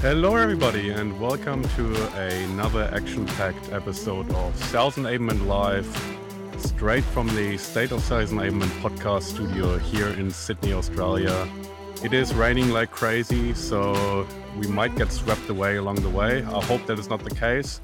Hello, everybody, and welcome to another action packed episode of Sales Enablement Live, straight from the State of Sales Enablement podcast studio here in Sydney, Australia. It is raining like crazy, so we might get swept away along the way. I hope that is not the case.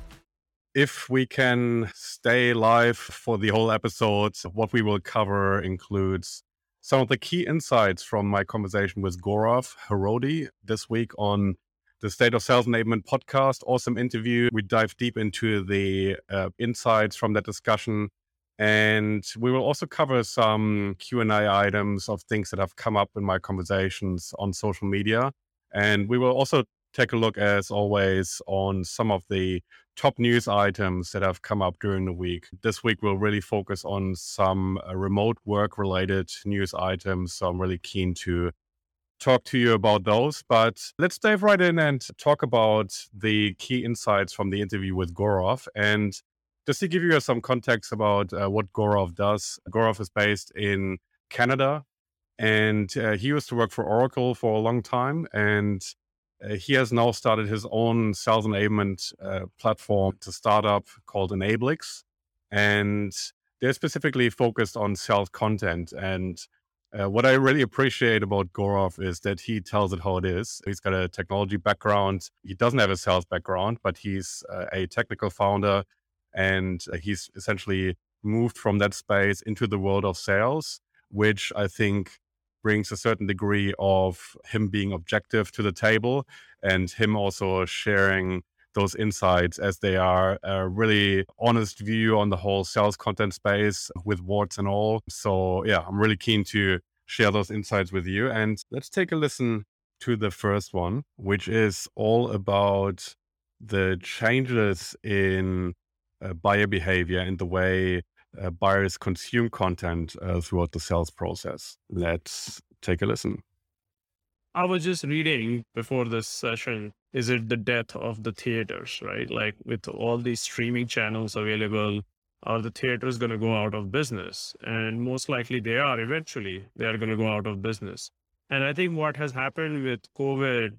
If we can stay live for the whole episode, what we will cover includes some of the key insights from my conversation with Gaurav Harode this week on the State of Sales Enablement podcast. Awesome interview. We dive deep into the uh, insights from that discussion. And we will also cover some Q&A items of things that have come up in my conversations on social media. And we will also take a look, as always, on some of the top news items that have come up during the week. This week, we'll really focus on some uh, remote work related news items. So I'm really keen to talk to you about those. But let's dive right in and talk about the key insights from the interview with Gaurav. And just to give you some context about uh, what Gaurav does, Gaurav is based in Canada and uh, he used to work for Oracle for a long time. And uh, he has now started his own sales enablement uh, platform to startup called Enablix. And they're specifically focused on sales content and uh, what I really appreciate about Gaurav is that he tells it how it is. He's got a technology background. He doesn't have a sales background, but he's uh, a technical founder and uh, he's essentially moved from that space into the world of sales, which I think brings a certain degree of him being objective to the table and him also sharing those insights as they are a really honest view on the whole sales content space with warts and all. So, yeah, I'm really keen to share those insights with you. And let's take a listen to the first one, which is all about the changes in uh, buyer behavior and the way uh, buyers consume content uh, throughout the sales process. Let's take a listen. I was just reading before this session is it the death of the theaters, right? Like with all these streaming channels available, are the theaters going to go out of business? And most likely they are eventually, they are going to go out of business. And I think what has happened with COVID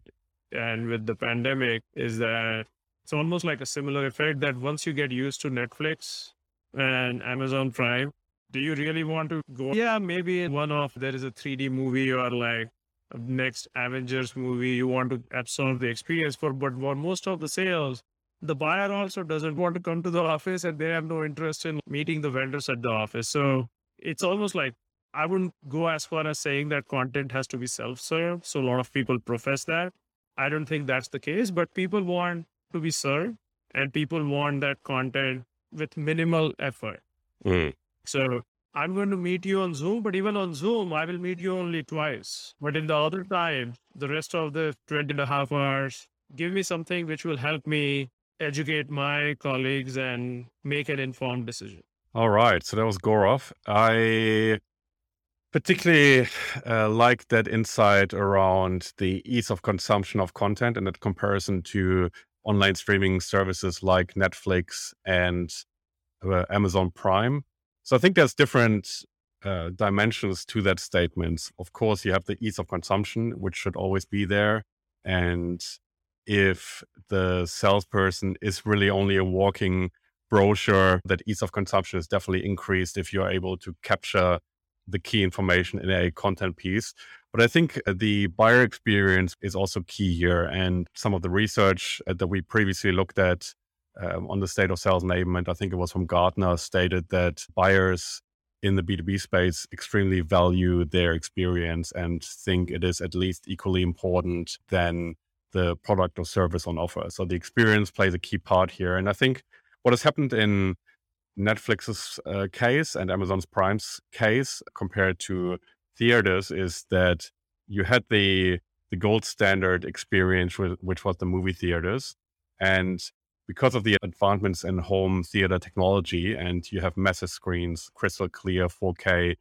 and with the pandemic is that it's almost like a similar effect that once you get used to Netflix and Amazon Prime, do you really want to go? Yeah, maybe one of there is a 3D movie or like next Avengers movie you want to absorb the experience for. But for most of the sales, the buyer also doesn't want to come to the office and they have no interest in meeting the vendors at the office. So it's almost like I wouldn't go as far as saying that content has to be self served. So a lot of people profess that. I don't think that's the case, but people want to be served and people want that content with minimal effort. Mm. So I'm going to meet you on Zoom, but even on Zoom, I will meet you only twice. But in the other time, the rest of the 20 and a half hours, give me something which will help me educate my colleagues and make an informed decision. All right. So that was Gaurav. I particularly uh, like that insight around the ease of consumption of content and that comparison to online streaming services like Netflix and uh, Amazon Prime so I think there's different uh, dimensions to that statement. Of course, you have the ease of consumption, which should always be there. And if the salesperson is really only a walking brochure, that ease of consumption is definitely increased if you're able to capture the key information in a content piece. But I think uh, the buyer experience is also key here. And some of the research uh, that we previously looked at um, on the state of sales enablement, I think it was from Gartner, stated that buyers in the B2B space extremely value their experience and think it is at least equally important than the product or service on offer. So the experience plays a key part here. And I think what has happened in Netflix's uh, case and Amazon's Prime's case compared to theaters is that you had the the gold standard experience, with, which was the movie theaters, and because of the advancements in home theater technology and you have massive screens, crystal clear 4K,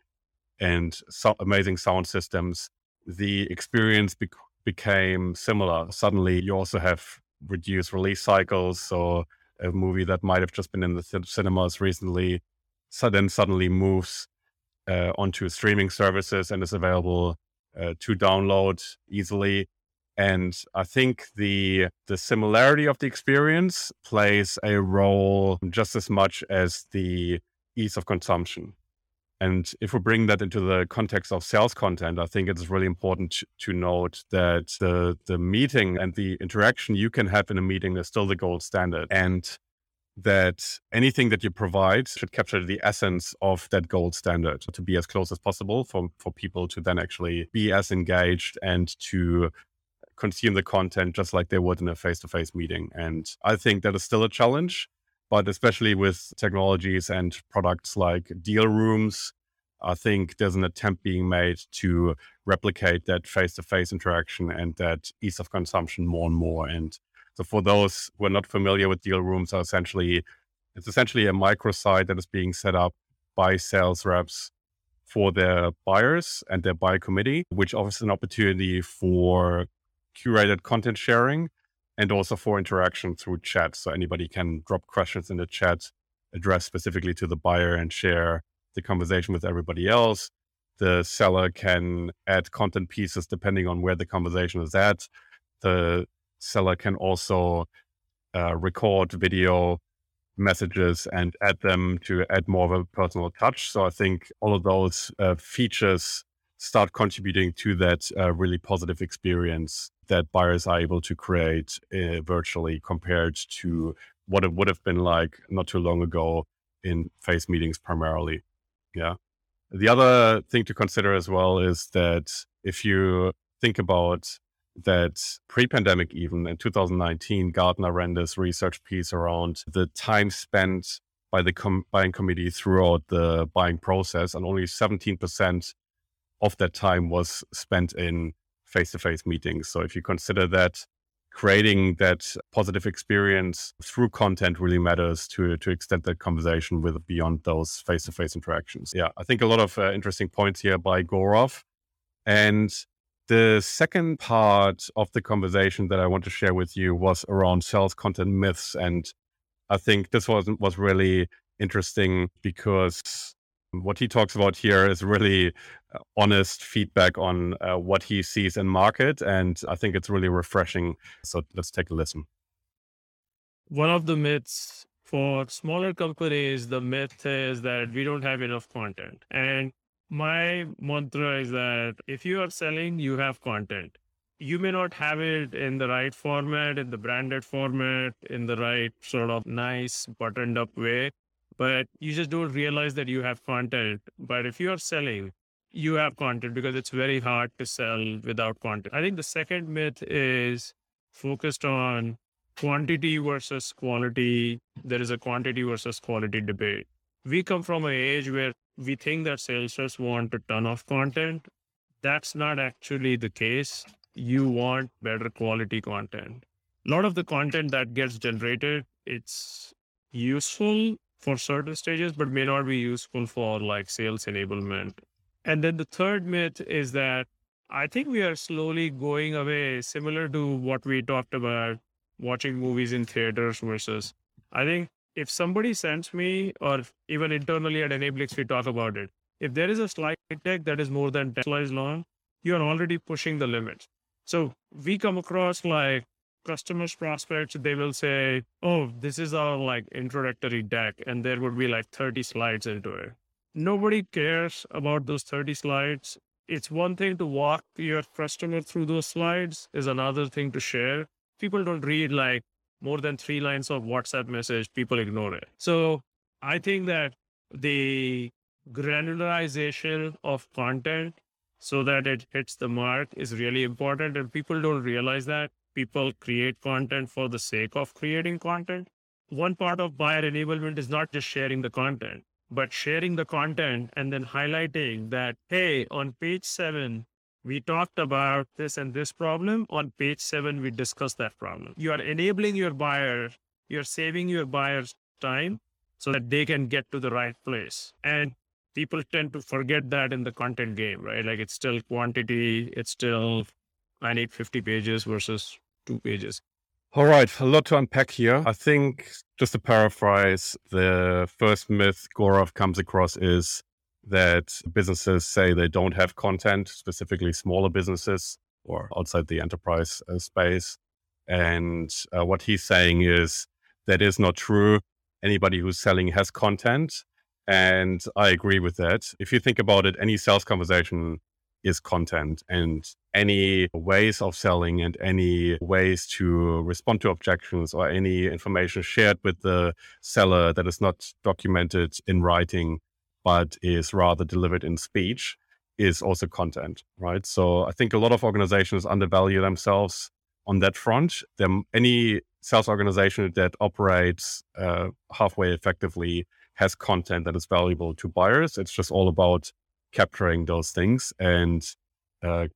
and so amazing sound systems, the experience be- became similar. Suddenly, you also have reduced release cycles. So, a movie that might have just been in the th- cinemas recently, so then suddenly moves uh, onto streaming services and is available uh, to download easily. And I think the the similarity of the experience plays a role just as much as the ease of consumption. And if we bring that into the context of sales content, I think it's really important to note that the the meeting and the interaction you can have in a meeting is still the gold standard. And that anything that you provide should capture the essence of that gold standard to be as close as possible for, for people to then actually be as engaged and to consume the content just like they would in a face-to-face meeting. And I think that is still a challenge, but especially with technologies and products like deal rooms, I think there's an attempt being made to replicate that face-to-face interaction and that ease of consumption more and more. And so for those who are not familiar with deal rooms are essentially it's essentially a microsite that is being set up by sales reps for their buyers and their buy committee, which offers an opportunity for curated content sharing and also for interaction through chat. So anybody can drop questions in the chat, address specifically to the buyer and share the conversation with everybody else. The seller can add content pieces depending on where the conversation is at. The seller can also uh, record video messages and add them to add more of a personal touch. So I think all of those uh, features start contributing to that uh, really positive experience that buyers are able to create uh, virtually compared to what it would have been like not too long ago in face meetings primarily. Yeah. The other thing to consider as well is that if you think about that pre-pandemic even in 2019 gartner ran this research piece around the time spent by the com- buying committee throughout the buying process and only 17% of that time was spent in face-to-face meetings. So if you consider that creating that positive experience through content really matters to to extend that conversation with beyond those face-to-face interactions. Yeah, I think a lot of uh, interesting points here by Gaurav, And the second part of the conversation that I want to share with you was around sales content myths and I think this was was really interesting because what he talks about here is really uh, honest feedback on uh, what he sees in market and i think it's really refreshing. So let's take a listen. One of the myths for smaller companies the myth is that we don't have enough content. And my mantra is that if you are selling you have content. You may not have it in the right format in the branded format in the right sort of nice buttoned up way but you just don't realize that you have content. But if you are selling, you have content because it's very hard to sell without content. I think the second myth is focused on quantity versus quality. There is a quantity versus quality debate. We come from an age where we think that salesforce want a ton of content. That's not actually the case. You want better quality content. A lot of the content that gets generated, it's useful for certain stages, but may not be useful for like sales enablement. And then the third myth is that I think we are slowly going away, similar to what we talked about watching movies in theaters versus. I think if somebody sends me, or even internally at Enablix, we talk about it. If there is a slide deck that is more than 10 slides long, you are already pushing the limits. So we come across like customers prospects they will say oh this is our like introductory deck and there would be like 30 slides into it. Nobody cares about those 30 slides. It's one thing to walk your customer through those slides is another thing to share. People don't read like more than three lines of whatsapp message people ignore it. So i think that the granularization of content so that it hits the mark is really important and people don't realize that people create content for the sake of creating content. One part of buyer enablement is not just sharing the content, but sharing the content and then highlighting that, hey, on page seven, we talked about this and this problem. On page seven, we discussed that problem. You are enabling your buyer, you're saving your buyer's time so that they can get to the right place. And people tend to forget that in the content game, right? Like it's still quantity, it's still I need 50 pages versus two pages. All right, a lot to unpack here. I think, just to paraphrase, the first myth Gaurav comes across is that businesses say they don't have content, specifically smaller businesses. or outside the enterprise uh, space. And uh, what he's saying is that is not true. Anybody who's selling has content. And I agree with that. If you think about it, any sales conversation is content and any ways of selling and any ways to respond to objections or any information shared with the seller that is not documented in writing but is rather delivered in speech is also content right? So i think a lot of organizations undervalue themselves on that front. Them, any sales organization that operates uh, halfway effectively has content that is valuable to buyers. It's just all about capturing those things and uh,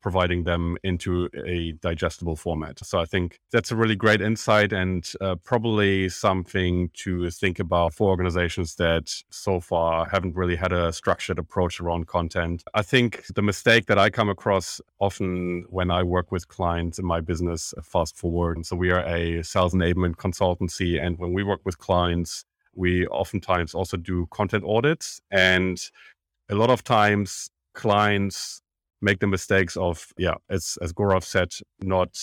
providing them into a digestible format. So I think that's a really great insight and uh, probably something to think about for organizations that so far haven't really had a structured approach around content. I think the mistake that I come across often when I work with clients in my business, uh, fast forward. And So we are a sales enablement consultancy. And when we work with clients, we oftentimes also do content audits and a lot of times clients make the mistakes of, yeah, as, as Gaurav said, not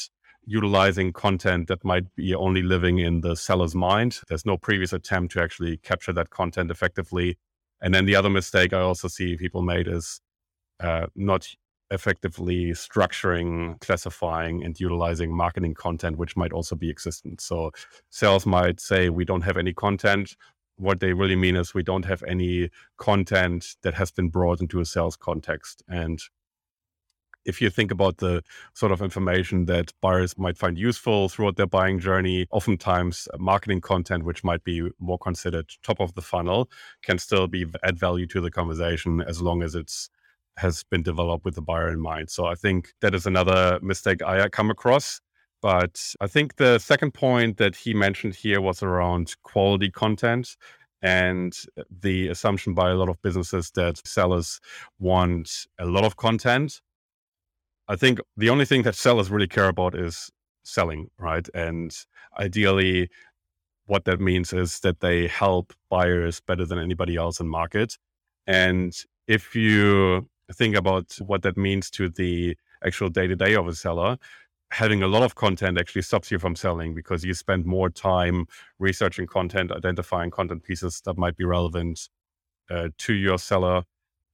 utilizing content that might be only living in the seller's mind. There's no previous attempt to actually capture that content effectively. And then the other mistake I also see people made is uh, not effectively structuring, classifying, and utilizing marketing content, which might also be existent. So sales might say, we don't have any content what they really mean is we don't have any content that has been brought into a sales context. And if you think about the sort of information that buyers might find useful throughout their buying journey, oftentimes uh, marketing content, which might be more considered top of the funnel, can still be add value to the conversation as long as it's has been developed with the buyer in mind. So I think that is another mistake I come across. But I think the second point that he mentioned here was around quality content and the assumption by a lot of businesses that sellers want a lot of content. I think the only thing that sellers really care about is selling, right? And ideally, what that means is that they help buyers better than anybody else in market. And if you think about what that means to the actual day to day of a seller, having a lot of content actually stops you from selling because you spend more time researching content, identifying content pieces that might be relevant uh, to your seller.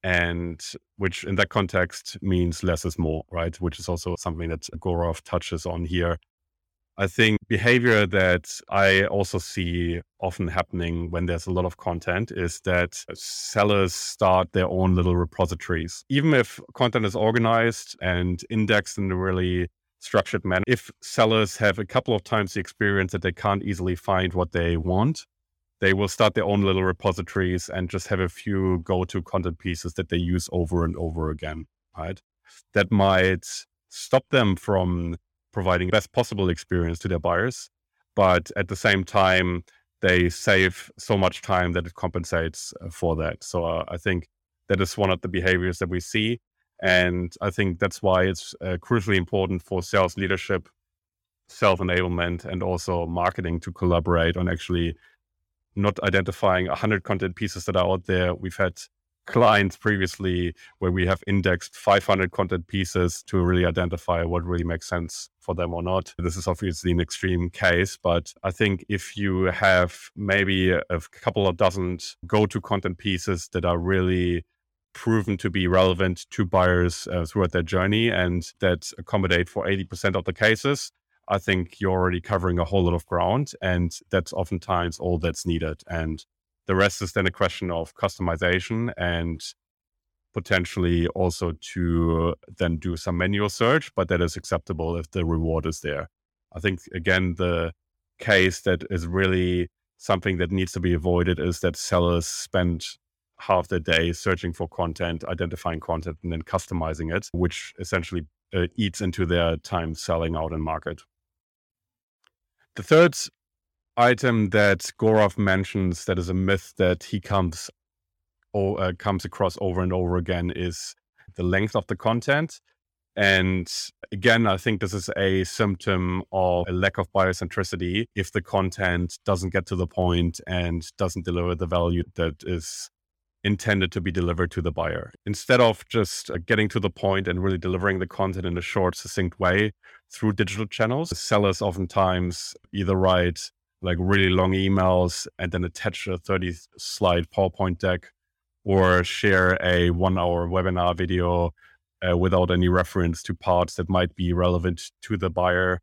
And which in that context means less is more, right? Which is also something that Gaurav touches on here. I think behavior that I also see often happening when there's a lot of content is that sellers start their own little repositories. Even if content is organized and indexed in a really structured manner. If sellers have a couple of times the experience that they can't easily find what they want, they will start their own little repositories and just have a few go-to content pieces that they use over and over again, right? That might stop them from providing best possible experience to their buyers, but at the same time, they save so much time that it compensates uh, for that. So uh, I think that is one of the behaviors that we see. And I think that's why it's uh, crucially important for sales leadership, self enablement, and also marketing to collaborate on actually not identifying 100 content pieces that are out there. We've had clients previously where we have indexed 500 content pieces to really identify what really makes sense for them or not. This is obviously an extreme case, but I think if you have maybe a, couple of dozen go to content pieces that are really proven to be relevant to buyers uh, throughout their journey and that accommodate for 80% of the cases, I think you're already covering a whole lot of ground. And that's oftentimes all that's needed. And the rest is then a question of customization and potentially also to then do some manual search, but that is acceptable if the reward is there. I think, again, the case that is really something that needs to be avoided is that sellers spend half their day searching for content, identifying content, and then customizing it, which essentially uh, eats into their time selling out in market. The third item that Gaurav mentions that is a myth that he comes or uh, comes across over and over again is the length of the content. And again, I think this is a symptom of a lack of buyer centricity if the content doesn't get to the point and doesn't deliver the value that is intended to be delivered to the buyer. Instead of just uh, getting to the point and really delivering the content in a short, succinct way through digital channels, sellers oftentimes either write like really long emails and then attach a 30 slide PowerPoint deck or share a one hour webinar video uh, without any reference to parts that might be relevant to the buyer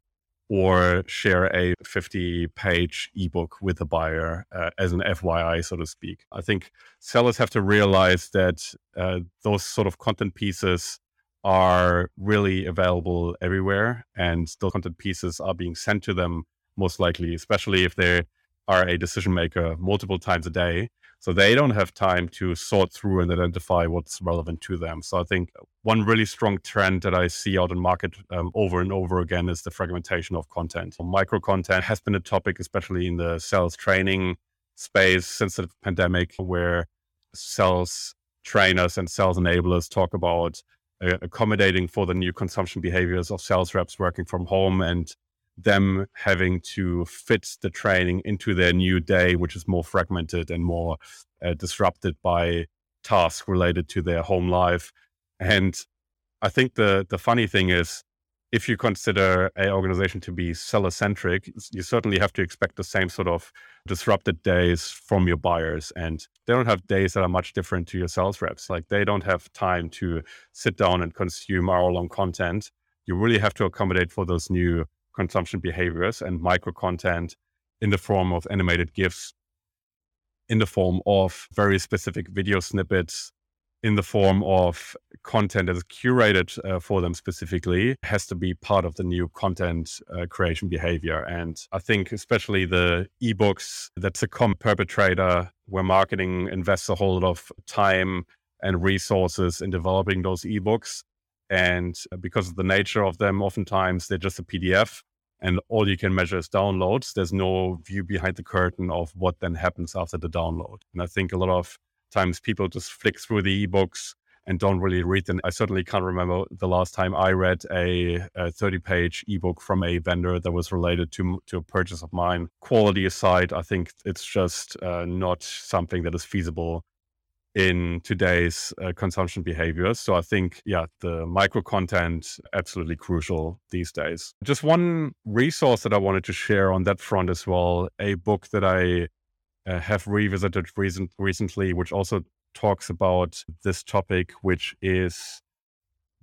or share a 50 page ebook with the buyer uh, as an FYI, so to speak. I think sellers have to realize that uh, those sort of content pieces are really available everywhere and those content pieces are being sent to them most likely, especially if they are a decision maker multiple times a day. So they don't have time to sort through and identify what's relevant to them. So I think one really strong trend that I see out in market um, over and over again is the fragmentation of content. Micro content has been a topic, especially in the sales training space since the pandemic, where sales trainers and sales enablers talk about uh, accommodating for the new consumption behaviors of sales reps working from home and them having to fit the training into their new day, which is more fragmented and more uh, disrupted by tasks related to their home life. And I think the the funny thing is, if you consider a organization to be seller centric, you certainly have to expect the same sort of disrupted days from your buyers. And they don't have days that are much different to your sales reps. Like they don't have time to sit down and consume hour long content. You really have to accommodate for those new consumption behaviors and micro content in the form of animated GIFs, in the form of very specific video snippets, in the form of content that is curated uh, for them specifically has to be part of the new content uh, creation behavior. And I think especially the ebooks, that's a common perpetrator where marketing invests a whole lot of time and resources in developing those ebooks. And uh, because of the nature of them, oftentimes they're just a PDF and all you can measure is downloads. There's no view behind the curtain of what then happens after the download. And I think a lot of times people just flick through the ebooks and don't really read them. I certainly can't remember the last time I read a, a 30 page ebook from a vendor that was related to, to a purchase of mine. Quality aside, I think it's just uh, not something that is feasible in today's uh, consumption behaviors. So I think, yeah, the micro content absolutely crucial these days. Just one resource that I wanted to share on that front as well, a book that I uh, have revisited recent, recently, which also talks about this topic, which is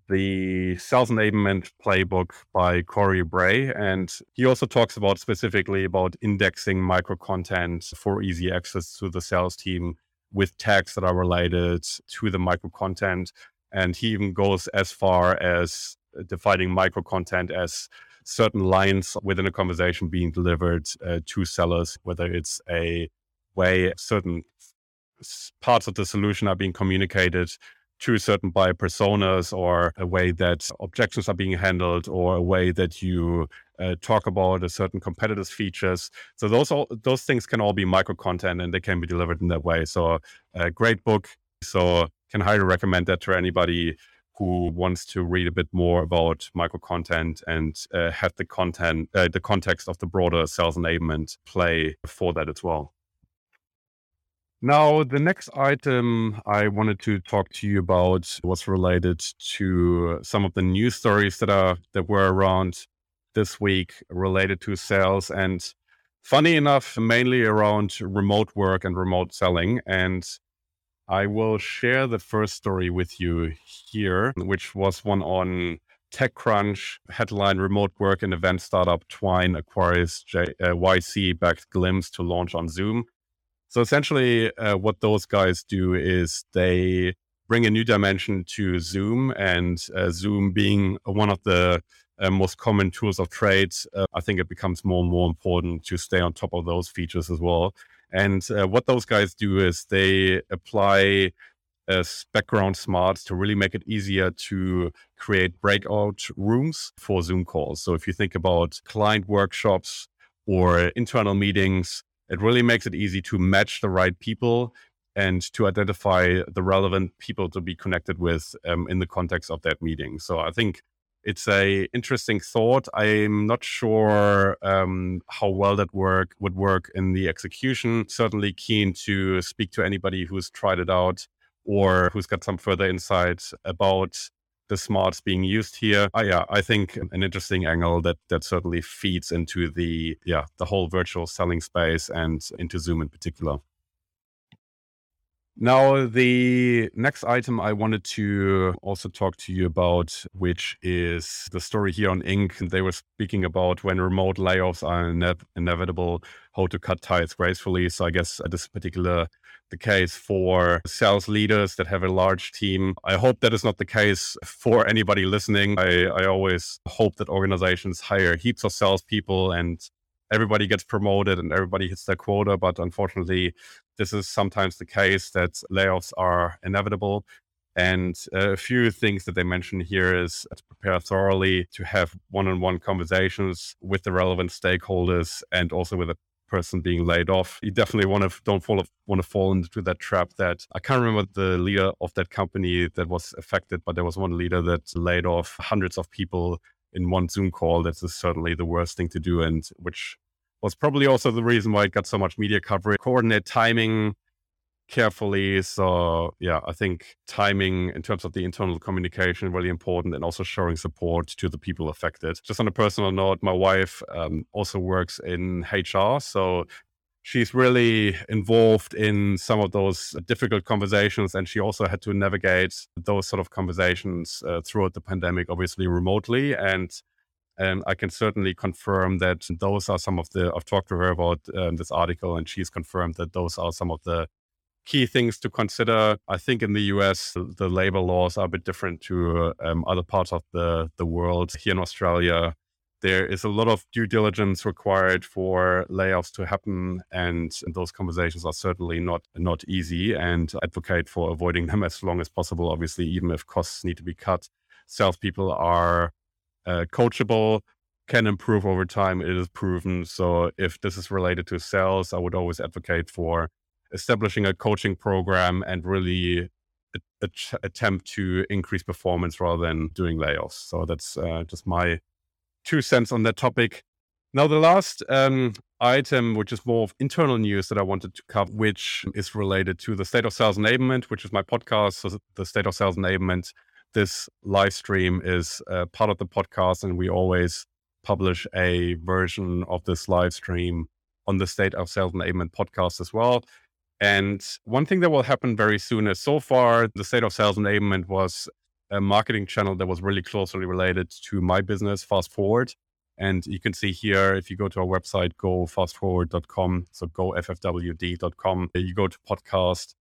the Sales Enablement Playbook by Cory Bray. And he also talks about specifically about indexing micro content for easy access to the sales team with tags that are related to the micro content. And he even goes as far as defining micro content as certain lines within a conversation being delivered uh, to sellers, whether it's a way certain parts of the solution are being communicated to certain buyer personas or a way that objections are being handled or a way that you uh, talk about a certain competitors features. So those all those things can all be micro content and they can be delivered in that way. So a great book. So can highly recommend that to anybody who wants to read a bit more about micro content and uh, have the content uh, the context of the broader sales enablement play for that as well now, the next item I wanted to talk to you about was related to some of the news stories that are that were around this week related to sales and funny enough, mainly around remote work and remote selling. And I will share the first story with you here, which was one on TechCrunch headline remote work and event startup Twine acquires J- uh, YC backed Glimpse to launch on Zoom. So essentially, uh, what those guys do is they bring a new dimension to Zoom, and uh, Zoom being one of the uh, most common tools of trade, uh, I think it becomes more and more important to stay on top of those features as well. And uh, what those guys do is they apply as background smarts to really make it easier to create breakout rooms for Zoom calls. So if you think about client workshops or internal meetings, it really makes it easy to match the right people and to identify the relevant people to be connected with um, in the context of that meeting. So I think it's a interesting thought. I'm not sure um, how well that work would work in the execution. Certainly keen to speak to anybody who's tried it out or who's got some further insights about the smarts being used here. Uh, yeah, I think an interesting angle that that certainly feeds into the yeah the whole virtual selling space and into Zoom in particular. Now, the next item I wanted to also talk to you about, which is the story here on Inc. They were speaking about when remote layoffs are ine- inevitable, how to cut ties gracefully. So, I guess at this particular the case for sales leaders that have a large team. I hope that is not the case for anybody listening. I, I always hope that organizations hire heaps of salespeople and everybody gets promoted and everybody hits their quota. But unfortunately, this is sometimes the case that layoffs are inevitable. And a few things that they mention here is to prepare thoroughly, to have one on one conversations with the relevant stakeholders and also with the person being laid off. You definitely want to don't fall want to fall into that trap that I can't remember the leader of that company that was affected, but there was one leader that laid off hundreds of people in one Zoom call. That's certainly the worst thing to do and which was probably also the reason why it got so much media coverage. Coordinate timing carefully. So yeah, I think timing in terms of the internal communication really important, and also showing support to the people affected. Just on a personal note, my wife um, also works in HR, so she's really involved in some of those difficult conversations and she also had to navigate those sort of conversations uh, throughout the pandemic obviously remotely and and I can certainly confirm that those are some of the, I've talked to her about um, this article, and she's confirmed that those are some of the key things to consider. I think in the US, the labor laws are a bit different to um, other parts of the, the world. Here in Australia, there is a lot of due diligence required for layoffs to happen, and those conversations are certainly not not easy. And advocate for avoiding them as long as possible. Obviously, even if costs need to be cut, salespeople are uh, coachable, can improve over time. It is proven. So if this is related to sales, I would always advocate for establishing a coaching program and really a, a attempt to increase performance rather than doing layoffs. So that's uh, just my two cents on that topic. Now, the last um, item, which is more of internal news that I wanted to cover, which is related to the State of Sales Enablement, which is my podcast, so the State of Sales Enablement this live stream is uh, part of the podcast, and we always publish a version of this live stream on the State of Sales Enablement podcast as well. And one thing that will happen very soon is so far, the State of Sales Enablement was a marketing channel that was really closely related to my business, Fast Forward. And you can see here, if you go to our website, gofastforward.com, so gofwd.com, you go to podcast,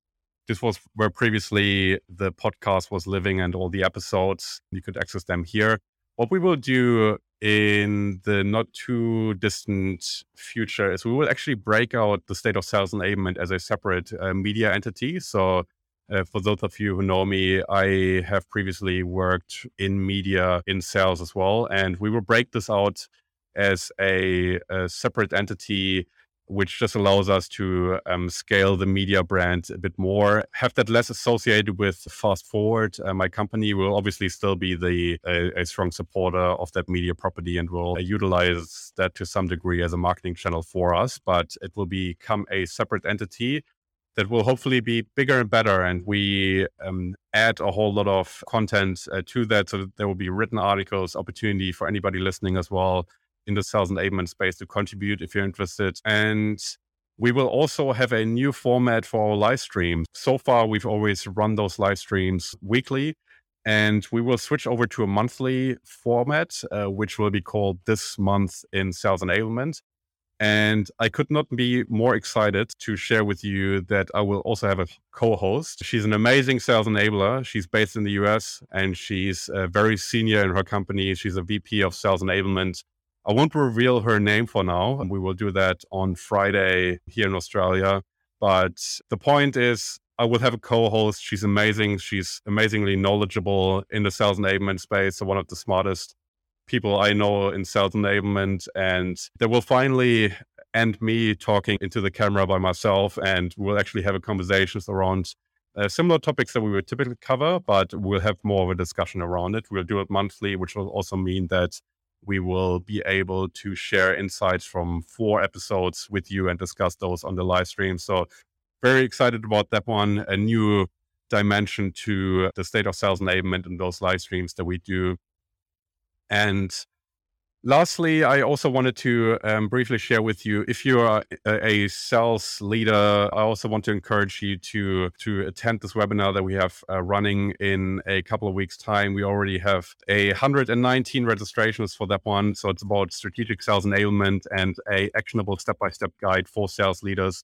this was where previously the podcast was living and all the episodes. You could access them here. What we will do in the not too distant future is we will actually break out the state of sales enablement as a separate uh, media entity. So, uh, for those of you who know me, I have previously worked in media in sales as well. And we will break this out as a, a separate entity which just allows us to um, scale the media brand a bit more, have that less associated with fast forward. Uh, my company will obviously still be the a, strong supporter of that media property and will utilize that to some degree as a marketing channel for us, but it will become a separate entity that will hopefully be bigger and better. And we um, add a whole lot of content uh, to that. So that there will be written articles, opportunity for anybody listening as well in the sales enablement space to contribute if you're interested. And we will also have a new format for our live streams. So far, we've always run those live streams weekly, and we will switch over to a monthly format, uh, which will be called This Month in Sales Enablement. And I could not be more excited to share with you that I will also have a co host. She's an amazing sales enabler. She's based in the US and she's uh, very senior in her company. She's a VP of sales enablement I won't reveal her name for now. We will do that on Friday here in Australia. But the point is, I will have a co host. She's amazing. She's amazingly knowledgeable in the sales enablement space. So, one of the smartest people I know in sales enablement. And they will finally end me talking into the camera by myself. And we'll actually have a conversations around uh, similar topics that we would typically cover, but we'll have more of a discussion around it. We'll do it monthly, which will also mean that we will be able to share insights from four episodes with you and discuss those on the live stream. So, very excited about that one. A new dimension to the state of sales enablement in those live streams that we do. And Lastly, I also wanted to um, briefly share with you if you are a, sales leader, I also want to encourage you to to attend this webinar that we have uh, running in a couple of weeks' time. We already have a 119 registrations for that one, so it's about strategic sales enablement and a actionable step-by-step guide for sales leaders.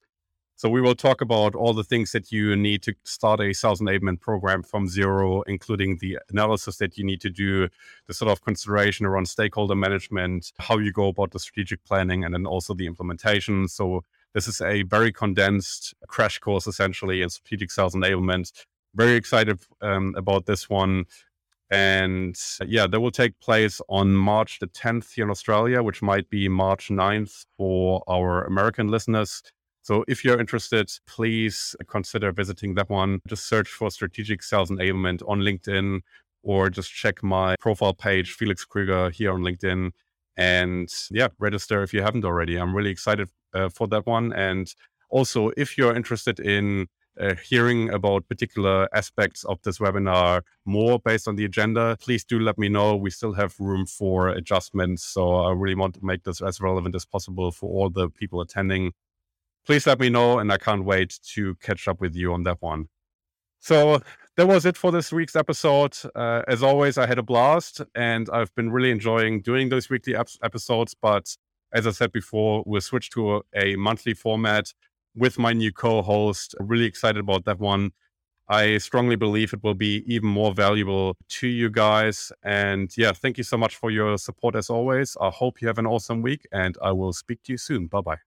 So we will talk about all the things that you need to start a sales enablement program from zero, including the analysis that you need to do, the sort of consideration around stakeholder management, how you go about the strategic planning, and then also the implementation. So this is a very condensed crash course essentially in strategic sales enablement. Very excited um, about this one. And yeah, that will take place on March the 10th here in Australia, which might be March 9th for our American listeners. So if you're interested, please consider visiting that one. Just search for strategic sales enablement on LinkedIn or just check my profile page, Felix Krüger, here on LinkedIn. And yeah, register if you haven't already. I'm really excited uh, for that one. And also, if you're interested in uh, hearing about particular aspects of this webinar more based on the agenda, please do let me know. We still have room for adjustments. So I really want to make this as relevant as possible for all the people attending please let me know. And I can't wait to catch up with you on that one. So that was it for this week's episode. Uh, as always, I had a blast and I've been really enjoying doing those weekly ep- episodes. But as I said before, we'll switch to a, a monthly format with my new co host. Really excited about that one. I strongly believe it will be even more valuable to you guys. And yeah, thank you so much for your support as always. I hope you have an awesome week and I will speak to you soon. Bye bye.